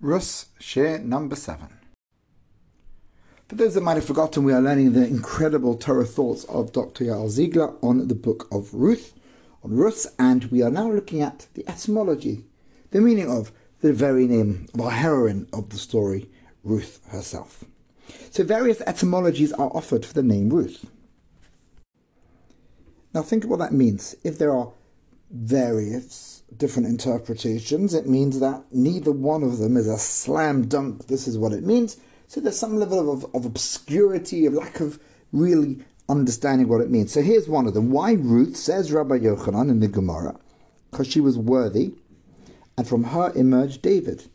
Rus, share number seven. For those that might have forgotten, we are learning the incredible Torah thoughts of Dr. Yael Ziegler on the book of Ruth, on Rus, and we are now looking at the etymology, the meaning of the very name of our heroine of the story, Ruth herself. So various etymologies are offered for the name Ruth. Now think of what that means. If there are various different interpretations, it means that neither one of them is a slam dunk, this is what it means. So there's some level of, of obscurity, of lack of really understanding what it means. So here's one of them. Why Ruth, says Rabbi Yochanan in the Gemara, because she was worthy, and from her emerged David,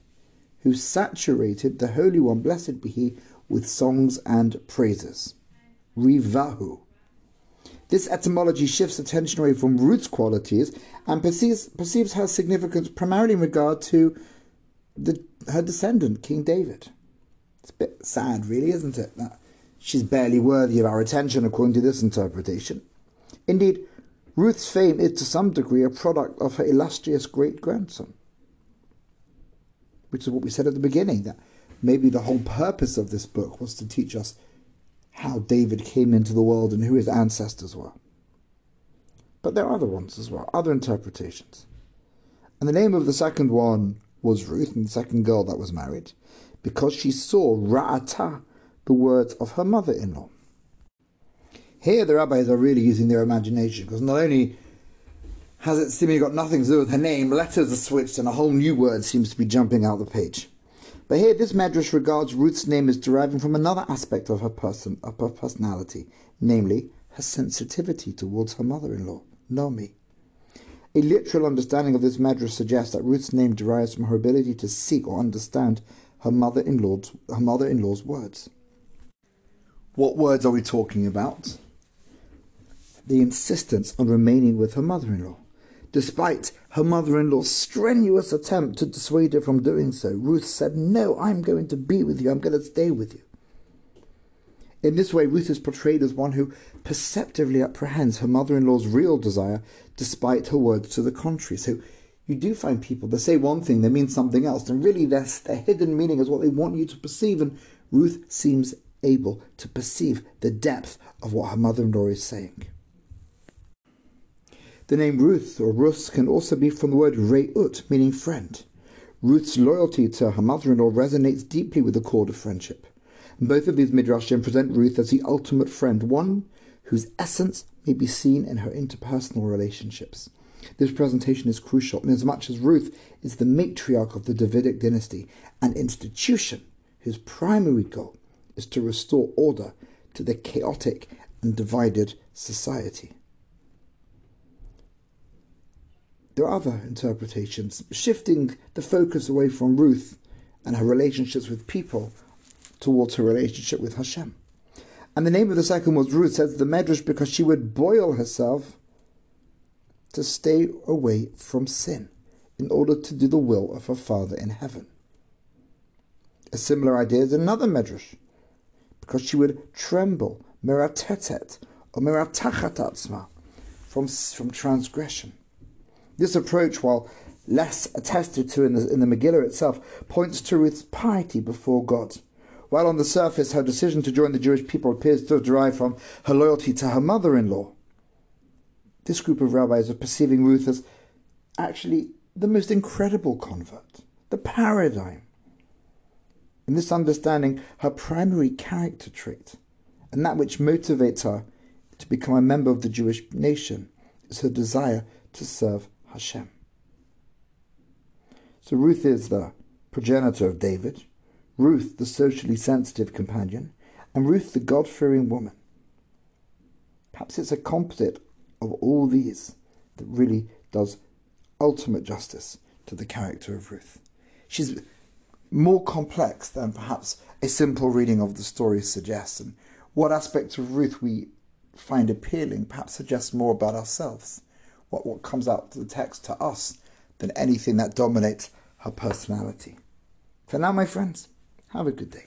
who saturated the Holy One, blessed be he, with songs and praises. Rivahu. This etymology shifts attention away from Ruth's qualities and perceives, perceives her significance primarily in regard to the, her descendant, King David. It's a bit sad, really, isn't it? That she's barely worthy of our attention according to this interpretation. Indeed, Ruth's fame is to some degree a product of her illustrious great grandson, which is what we said at the beginning that maybe the whole purpose of this book was to teach us how David came into the world and who his ancestors were. But there are other ones as well, other interpretations. And the name of the second one was Ruth, and the second girl that was married, because she saw Ra'ata, the words of her mother in law. Here, the rabbis are really using their imagination, because not only has it seemingly got nothing to do with her name, letters are switched and a whole new word seems to be jumping out the page. But here, this medrash regards Ruth's name as deriving from another aspect of her person, of her personality, namely her sensitivity towards her mother-in-law, Naomi. A literal understanding of this medrash suggests that Ruth's name derives from her ability to seek or understand her mother-in-law's her mother-in-law's words. What words are we talking about? The insistence on remaining with her mother-in-law. Despite her mother in law's strenuous attempt to dissuade her from doing so, Ruth said, No, I'm going to be with you, I'm going to stay with you. In this way, Ruth is portrayed as one who perceptively apprehends her mother in law's real desire despite her words to the contrary. So you do find people that say one thing, they mean something else, and really their, their hidden meaning is what they want you to perceive. And Ruth seems able to perceive the depth of what her mother in law is saying. The name Ruth or Rus can also be from the word Re'ut, meaning friend. Ruth's loyalty to her mother-in-law resonates deeply with the chord of friendship. And both of these midrashim present Ruth as the ultimate friend, one whose essence may be seen in her interpersonal relationships. This presentation is crucial inasmuch as Ruth is the matriarch of the Davidic dynasty, an institution whose primary goal is to restore order to the chaotic and divided society. There are other interpretations, shifting the focus away from Ruth and her relationships with people towards her relationship with Hashem. And the name of the second was Ruth, says the Medrash, because she would boil herself to stay away from sin in order to do the will of her Father in heaven. A similar idea is another Medrash, because she would tremble, miratetet, or miratachatatzma, from, from transgression. This approach, while less attested to in the, in the Megillah itself, points to Ruth's piety before God. While on the surface her decision to join the Jewish people appears to derive from her loyalty to her mother in law, this group of rabbis are perceiving Ruth as actually the most incredible convert, the paradigm. In this understanding, her primary character trait, and that which motivates her to become a member of the Jewish nation, is her desire to serve Hashem. So Ruth is the progenitor of David, Ruth the socially sensitive companion, and Ruth the God fearing woman. Perhaps it's a composite of all these that really does ultimate justice to the character of Ruth. She's more complex than perhaps a simple reading of the story suggests, and what aspects of Ruth we find appealing perhaps suggests more about ourselves what, what comes out to the text to us than anything that dominates her personality. For now, my friends, have a good day.